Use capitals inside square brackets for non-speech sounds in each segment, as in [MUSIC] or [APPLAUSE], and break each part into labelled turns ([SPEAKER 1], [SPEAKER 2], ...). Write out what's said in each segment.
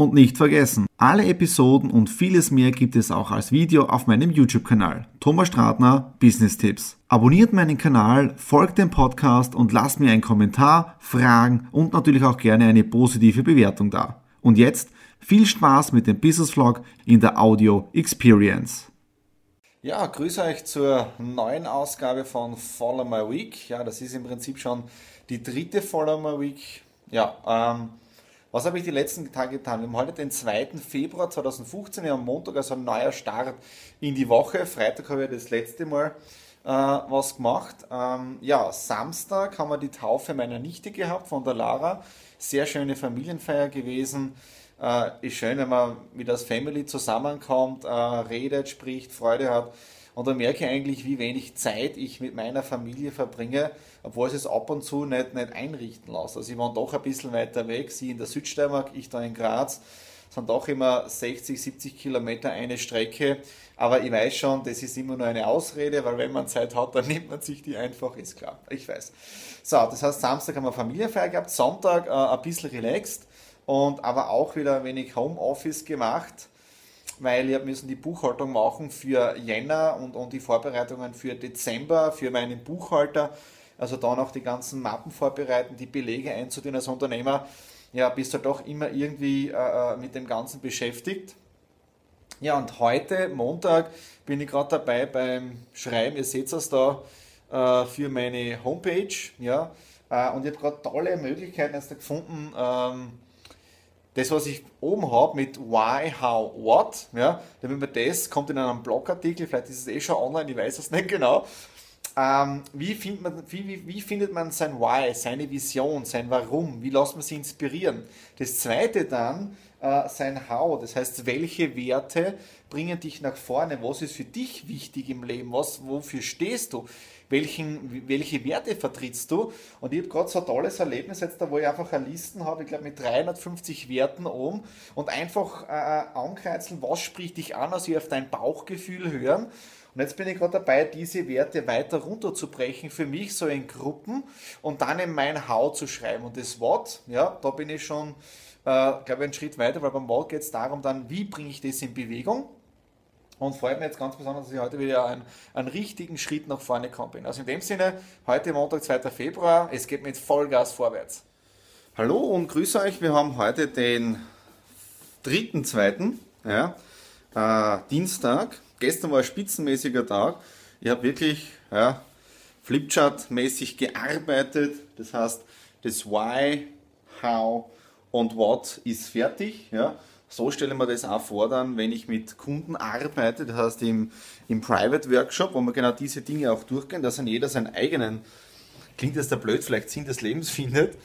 [SPEAKER 1] Und nicht vergessen, alle Episoden und vieles mehr gibt es auch als Video auf meinem YouTube-Kanal. Thomas Stratner, Business Tipps. Abonniert meinen Kanal, folgt dem Podcast und lasst mir einen Kommentar, Fragen und natürlich auch gerne eine positive Bewertung da. Und jetzt viel Spaß mit dem Business Vlog in der Audio Experience.
[SPEAKER 2] Ja, grüße euch zur neuen Ausgabe von Follow My Week. Ja, das ist im Prinzip schon die dritte Follow My Week. Ja, ähm, was habe ich die letzten Tage getan? Wir haben heute den 2. Februar 2015, am Montag, also ein neuer Start in die Woche. Freitag habe ich das letzte Mal äh, was gemacht. Ähm, ja, Samstag haben wir die Taufe meiner Nichte gehabt von der Lara. Sehr schöne Familienfeier gewesen. Äh, ist schön, wenn man mit als Family zusammenkommt, äh, redet, spricht, Freude hat. Und da merke ich eigentlich, wie wenig Zeit ich mit meiner Familie verbringe, obwohl es es ab und zu nicht, nicht einrichten lässt. Also ich war doch ein bisschen weiter weg, sie in der Südsteiermark, ich da in Graz. Sind doch immer 60, 70 Kilometer eine Strecke. Aber ich weiß schon, das ist immer nur eine Ausrede, weil wenn man Zeit hat, dann [LAUGHS] nimmt man sich die einfach, ist klar. Ich weiß. So, das heißt, Samstag haben wir Familienfeier gehabt, Sonntag äh, ein bisschen relaxed und aber auch wieder ein wenig Homeoffice gemacht weil ich müssen die Buchhaltung machen für Jänner und, und die Vorbereitungen für Dezember für meinen Buchhalter. Also da noch die ganzen Mappen vorbereiten, die Belege einzutun als Unternehmer. Ja, bist du doch immer irgendwie äh, äh, mit dem Ganzen beschäftigt. Ja, und heute, Montag, bin ich gerade dabei beim Schreiben, ihr seht es da, äh, für meine Homepage. Ja, äh, und ich habe gerade tolle Möglichkeiten jetzt gefunden, ähm, das, was ich oben habe mit Why, How, What, ja, damit man das kommt in einem Blogartikel, vielleicht ist es eh schon online, ich weiß es nicht genau. Ähm, wie, findet man, wie, wie, wie, findet man sein Why, seine Vision, sein Warum? Wie lässt man sich inspirieren? Das zweite dann, äh, sein How, das heißt, welche Werte bringen dich nach vorne? Was ist für dich wichtig im Leben? Was, wofür stehst du? Welchen, welche Werte vertrittst du? Und ich habe gerade so ein tolles Erlebnis jetzt da, wo ich einfach eine Listen habe, ich glaube mit 350 Werten oben und einfach äh, äh, ankreuzeln, was spricht dich an, also ich auf dein Bauchgefühl hören. Und jetzt bin ich gerade dabei, diese Werte weiter runterzubrechen für mich, so in Gruppen und dann in mein How zu schreiben. Und das What, ja, da bin ich schon, äh, glaube ich, einen Schritt weiter, weil beim What geht es darum, dann, wie bringe ich das in Bewegung? Und freut mich jetzt ganz besonders, dass ich heute wieder einen, einen richtigen Schritt nach vorne gekommen bin. Also in dem Sinne, heute Montag, 2. Februar, es geht mit Vollgas vorwärts. Hallo und grüße euch, wir haben heute den 3.2., ja, äh, Dienstag. Gestern war ein spitzenmäßiger Tag. Ich habe wirklich ja, Flipchart-mäßig gearbeitet. Das heißt, das Why, How und What ist fertig. Ja. So stelle ich mir das auch vor, dann, wenn ich mit Kunden arbeite, das heißt im, im Private Workshop, wo wir genau diese Dinge auch durchgehen, dass dann jeder seinen eigenen, klingt jetzt der blöd, vielleicht Sinn des Lebens [LAUGHS] findet.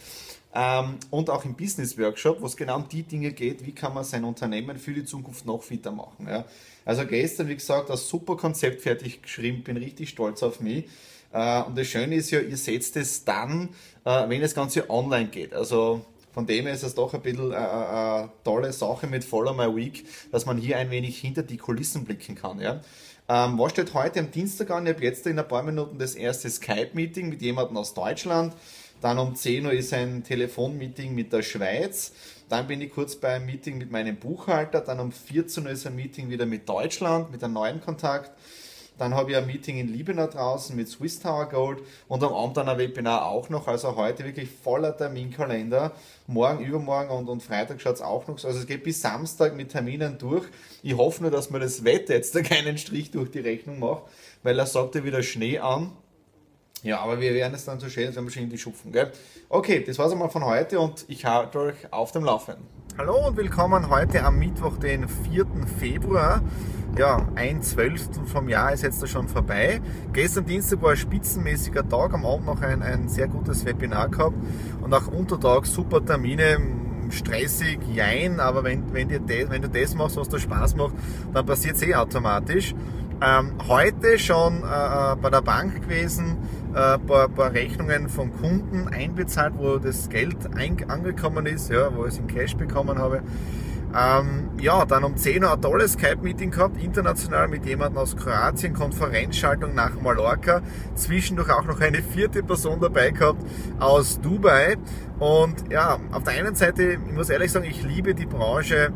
[SPEAKER 2] Ähm, und auch im Business Workshop, wo es genau um die Dinge geht, wie kann man sein Unternehmen für die Zukunft noch fitter machen. Ja. Also gestern, wie gesagt, das super Konzept fertig geschrieben, bin richtig stolz auf mich. Äh, und das Schöne ist ja, ihr setzt es dann, äh, wenn das Ganze online geht. Also von dem her ist es doch ein bisschen eine, äh, äh, eine tolle Sache mit Follow My Week, dass man hier ein wenig hinter die Kulissen blicken kann. Ja? Ähm, was steht heute am Dienstag an? Ich habe jetzt in ein paar Minuten das erste Skype-Meeting mit jemandem aus Deutschland. Dann um 10 Uhr ist ein Telefonmeeting mit der Schweiz. Dann bin ich kurz bei einem Meeting mit meinem Buchhalter. Dann um 14 Uhr ist ein Meeting wieder mit Deutschland, mit einem neuen Kontakt. Dann habe ich ein Meeting in Liebenau draußen mit Swiss Tower Gold und am Abend dann ein Webinar auch noch. Also heute wirklich voller Terminkalender. Morgen, übermorgen und, und Freitag schaut es auch noch so. Also es geht bis Samstag mit Terminen durch. Ich hoffe nur, dass mir das Wetter jetzt da keinen Strich durch die Rechnung macht, weil er sagte wieder Schnee an. Ja, aber wir werden es dann so schön, wenn wir schon in die schupfen, gell? Okay, das war's einmal von heute und ich halte euch auf dem Laufenden. Hallo und willkommen heute am Mittwoch, den 4. Februar. Ja, ein Zwölftel vom Jahr ist jetzt da schon vorbei. Gestern Dienstag war ein spitzenmäßiger Tag, am Abend noch ein, ein sehr gutes Webinar gehabt und auch Untertag super Termine stressig, jein, aber wenn, wenn, dir das, wenn du das machst, was dir Spaß macht, dann passiert es eh automatisch. Ähm, heute schon äh, äh bei der Bank gewesen, ein äh, paar, paar, Rechnungen von Kunden einbezahlt, wo das Geld angekommen ist, ja, wo ich es in Cash bekommen habe. Ähm, ja, dann um 10 Uhr ein tolles Skype-Meeting gehabt, international mit jemandem aus Kroatien, Konferenzschaltung nach Mallorca, zwischendurch auch noch eine vierte Person dabei gehabt aus Dubai. Und ja, auf der einen Seite, ich muss ehrlich sagen, ich liebe die Branche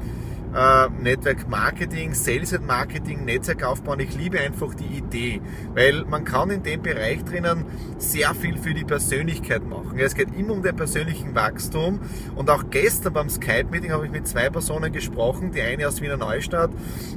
[SPEAKER 2] äh, Network Marketing, Sales and Marketing, Netzwerk aufbauen. Ich liebe einfach die Idee, weil man kann in dem Bereich drinnen sehr viel für die Persönlichkeit machen. Es geht immer um den persönlichen Wachstum und auch gestern beim Skype-Meeting habe ich mit zwei Personen gesprochen, die eine aus Wiener Neustadt,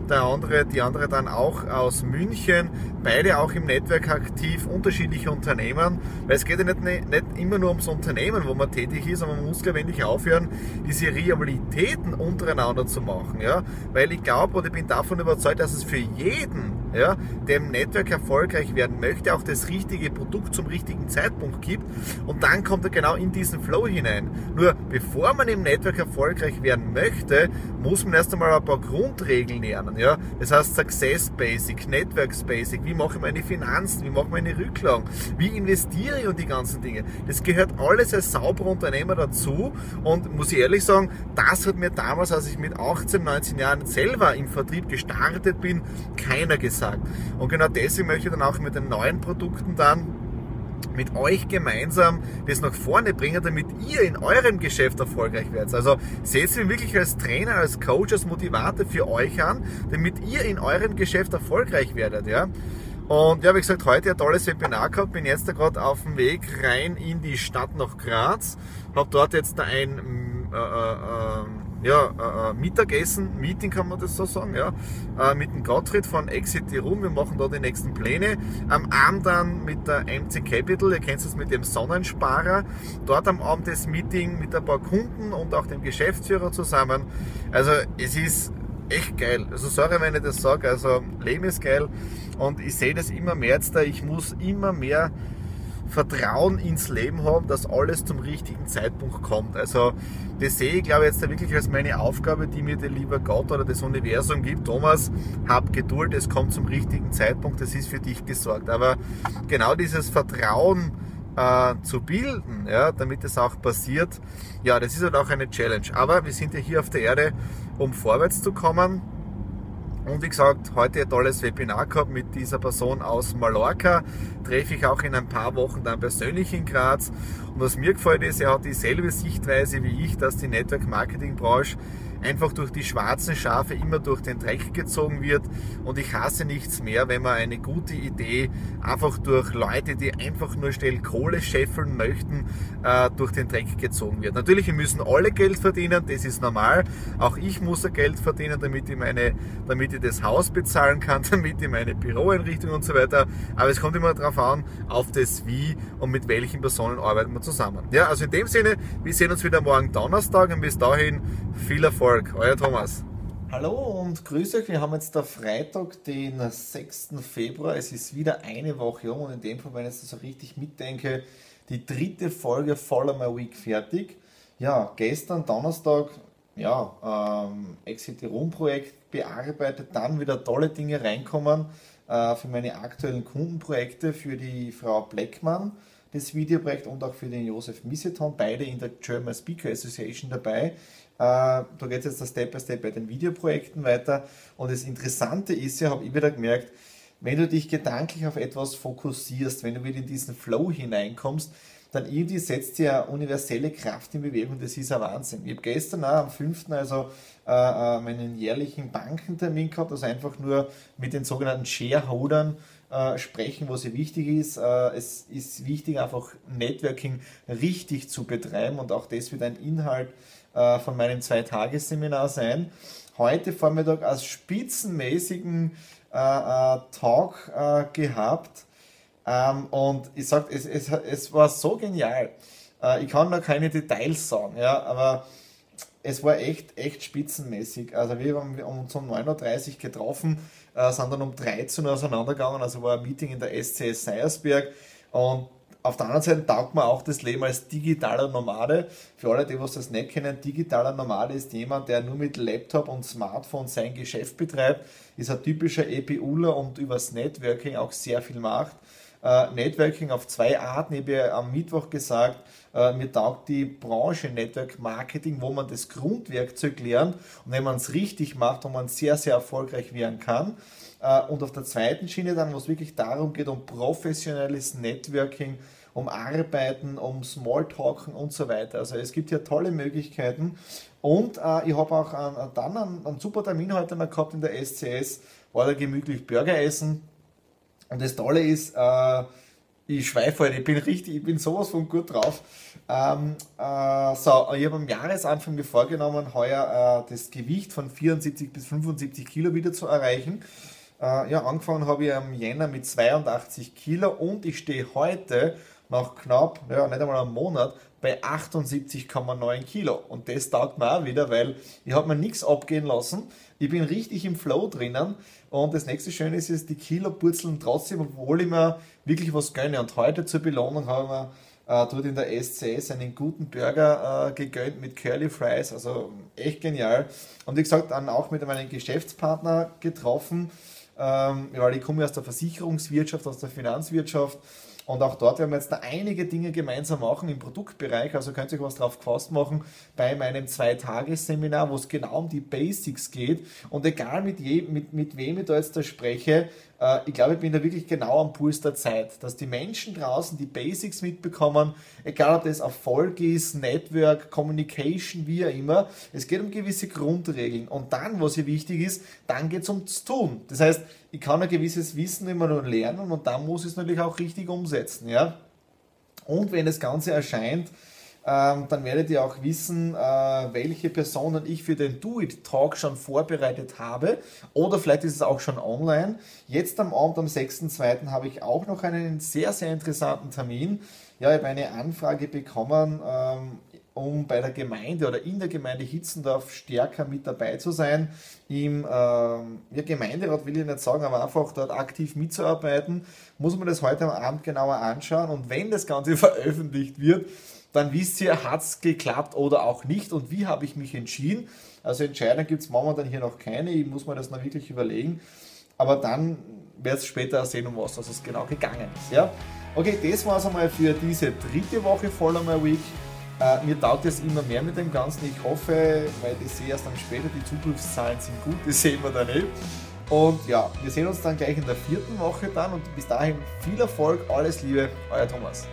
[SPEAKER 2] der andere, die andere dann auch aus München, beide auch im Netzwerk aktiv, unterschiedliche Unternehmen, weil es geht ja nicht, nicht immer nur ums Unternehmen, wo man tätig ist, aber man muss ich aufhören, diese Rivalitäten untereinander zu machen machen, ja, weil ich glaube oder bin davon überzeugt, dass es für jeden, ja, der im Network erfolgreich werden möchte, auch das richtige Produkt zum richtigen Zeitpunkt gibt und dann kommt er genau in diesen Flow hinein. Nur bevor man im Network erfolgreich werden möchte, muss man erst einmal ein paar Grundregeln lernen, ja. Das heißt Success Basic, Networks Basic, wie mache ich meine Finanzen, wie mache ich meine Rücklagen, wie investiere ich und die ganzen Dinge. Das gehört alles als sauberer Unternehmer dazu und muss ich ehrlich sagen, das hat mir damals, als ich mit 18 18, 19 Jahren selber im Vertrieb gestartet bin, keiner gesagt. Und genau deswegen möchte ich dann auch mit den neuen Produkten dann mit euch gemeinsam das nach vorne bringen, damit ihr in eurem Geschäft erfolgreich werdet. Also seht ihr wirklich als Trainer, als Coach, als Motivator für euch an, damit ihr in eurem Geschäft erfolgreich werdet. Ja? Und ja, wie gesagt, heute ein tolles Webinar gehabt. Bin jetzt da gerade auf dem Weg rein in die Stadt nach Graz. Habe dort jetzt ein äh, äh, ähm, ja, äh, äh, Mittagessen, Meeting kann man das so sagen, ja, äh, mit dem Gottfried von Exit Room. Wir machen da die nächsten Pläne. Am Abend dann mit der MC Capital, ihr kennt es mit dem Sonnensparer. Dort am Abend das Meeting mit ein paar Kunden und auch dem Geschäftsführer zusammen. Also es ist echt geil. Also sorry, wenn ich das sage, also Leben ist geil und ich sehe das immer mehr jetzt da. Ich muss immer mehr Vertrauen ins Leben haben, dass alles zum richtigen Zeitpunkt kommt. Also das sehe ich, glaube ich, jetzt wirklich als meine Aufgabe, die mir der lieber Gott oder das Universum gibt. Thomas, hab Geduld, es kommt zum richtigen Zeitpunkt, das ist für dich gesorgt. Aber genau dieses Vertrauen äh, zu bilden, ja, damit es auch passiert, ja, das ist halt auch eine Challenge. Aber wir sind ja hier auf der Erde, um vorwärts zu kommen und wie gesagt, heute ein tolles Webinar gehabt mit dieser Person aus Mallorca. Treffe ich auch in ein paar Wochen dann persönlich in Graz. Und was mir gefällt ist, er hat dieselbe Sichtweise wie ich, dass die Network Marketing Branche einfach durch die schwarzen Schafe immer durch den Dreck gezogen wird. Und ich hasse nichts mehr, wenn man eine gute Idee einfach durch Leute, die einfach nur schnell Kohle scheffeln möchten, äh, durch den Dreck gezogen wird. Natürlich, müssen alle Geld verdienen, das ist normal. Auch ich muss Geld verdienen, damit ich, meine, damit ich das Haus bezahlen kann, [LAUGHS] damit ich meine Büroeinrichtung und so weiter. Aber es kommt immer darauf an, auf das Wie und mit welchen Personen arbeiten wir zusammen. Ja, also in dem Sinne, wir sehen uns wieder morgen Donnerstag und bis dahin viel Erfolg Erfolg. Euer Thomas.
[SPEAKER 1] Hallo und grüß euch. Wir haben jetzt der Freitag, den 6. Februar. Es ist wieder eine Woche um und in dem Fall, wenn ich jetzt so richtig mitdenke, die dritte Folge Follow My Week fertig. Ja, gestern Donnerstag, ja, ähm, Exit Room Projekt bearbeitet, dann wieder tolle Dinge reinkommen äh, für meine aktuellen Kundenprojekte, für die Frau Bleckmann das Videoprojekt und auch für den Josef Misseton, beide in der German Speaker Association dabei. Äh, da geht es jetzt Step by Step bei den Videoprojekten weiter. Und das Interessante ist ja, habe ich wieder gemerkt, wenn du dich gedanklich auf etwas fokussierst, wenn du wieder in diesen Flow hineinkommst, dann irgendwie setzt ja universelle Kraft in Bewegung. Das ist ein Wahnsinn. Ich habe gestern auch am 5. also äh, äh, meinen jährlichen Bankentermin gehabt, also einfach nur mit den sogenannten Shareholdern äh, sprechen, was sehr wichtig ist. Äh, es ist wichtig, einfach Networking richtig zu betreiben und auch das wird ein Inhalt äh, von meinem Zwei-Tages-Seminar sein. Heute Vormittag als spitzenmäßigen äh, äh, Talk gehabt. Ähm, und ich sag, es, es, es war so genial. ich kann da keine Details sagen, ja, aber es war echt, echt spitzenmäßig. Also wir haben uns um 9.30 Uhr getroffen, äh, sind dann um 13 Uhr auseinandergegangen, also war ein Meeting in der SCS Seiersberg und
[SPEAKER 2] auf der anderen Seite taugt man auch das Leben als digitaler Nomade. Für alle, die was das nicht kennen, digitaler Nomade ist jemand, der nur mit Laptop und Smartphone sein Geschäft betreibt, ist ein typischer EPUler und übers Networking auch sehr viel macht. Uh, Networking auf zwei Arten. Ich habe ja am Mittwoch gesagt, uh, mir taugt die Branche Network Marketing, wo man das Grundwerkzeug lernt und wenn man es richtig macht, wo man sehr, sehr erfolgreich werden kann. Uh, und auf der zweiten Schiene dann, wo es wirklich darum geht, um professionelles Networking, um Arbeiten, um Smalltalken und so weiter. Also es gibt hier tolle Möglichkeiten. Und äh, ich habe auch einen, dann einen, einen, super Termin heute noch gehabt in der SCS, war da gemütlich Burger essen. Und das Tolle ist, äh, ich schweife heute, ich bin richtig, ich bin sowas von gut drauf. Ähm, äh, so, ich habe am Jahresanfang mir vorgenommen, heuer äh, das Gewicht von 74 bis 75 Kilo wieder zu erreichen. Äh, ja, angefangen habe ich am Jänner mit 82 Kilo und ich stehe heute nach knapp, ja, nicht einmal einem Monat, bei 78,9 Kilo. Und das taugt mir auch wieder, weil ich habe mir nichts abgehen lassen. Ich bin richtig im Flow drinnen. Und das nächste Schöne ist, ist die Kilo purzeln trotzdem, obwohl ich mir wirklich was gönne. Und heute zur Belohnung habe ich mir äh, dort in der SCS einen guten Burger äh, gegönnt mit Curly Fries. Also echt genial. Und wie gesagt, dann auch mit meinem Geschäftspartner getroffen. Ähm, weil ich komme aus der Versicherungswirtschaft, aus der Finanzwirtschaft und auch dort werden wir jetzt da einige Dinge gemeinsam machen im Produktbereich. Also könnt ihr euch was drauf gefasst machen bei meinem Zweitagesseminar, wo es genau um die Basics geht. Und egal mit, je, mit, mit wem ich da jetzt da spreche, äh, ich glaube, ich bin da wirklich genau am Puls der Zeit, dass die Menschen draußen die Basics mitbekommen, egal ob das Erfolg ist, Network, Communication, wie auch immer. Es geht um gewisse Grundregeln. Und dann, was hier wichtig ist, dann geht es ums Tun. Das heißt, ich kann ein gewisses Wissen immer nur lernen und dann muss ich es natürlich auch richtig umsetzen. Ja? Und wenn das Ganze erscheint, ähm, dann werdet ihr auch wissen, äh, welche Personen ich für den Do It Talk schon vorbereitet habe. Oder vielleicht ist es auch schon online. Jetzt am Abend, am 6.2. habe ich auch noch einen sehr, sehr interessanten Termin. Ja, ich habe eine Anfrage bekommen, ähm, um bei der Gemeinde oder in der Gemeinde Hitzendorf stärker mit dabei zu sein. Im ähm, ja, Gemeinderat will ich nicht sagen, aber einfach dort aktiv mitzuarbeiten, muss man das heute am Abend genauer anschauen. Und wenn das Ganze [LAUGHS] veröffentlicht wird, dann wisst ihr, hat es geklappt oder auch nicht und wie habe ich mich entschieden. Also Entscheidungen gibt es momentan hier noch keine, ich muss mir das noch wirklich überlegen. Aber dann wird es später sehen, um was es genau gegangen ist. Ja? Okay, das war es einmal für diese dritte Woche Follow My Week. Äh, mir taugt es immer mehr mit dem Ganzen. Ich hoffe, weil ich sehe erst dann später, die Zukunftszahlen sind gut, [LAUGHS] das sehen wir dann eh. Und ja, wir sehen uns dann gleich in der vierten Woche dann und bis dahin viel Erfolg, alles Liebe, euer Thomas.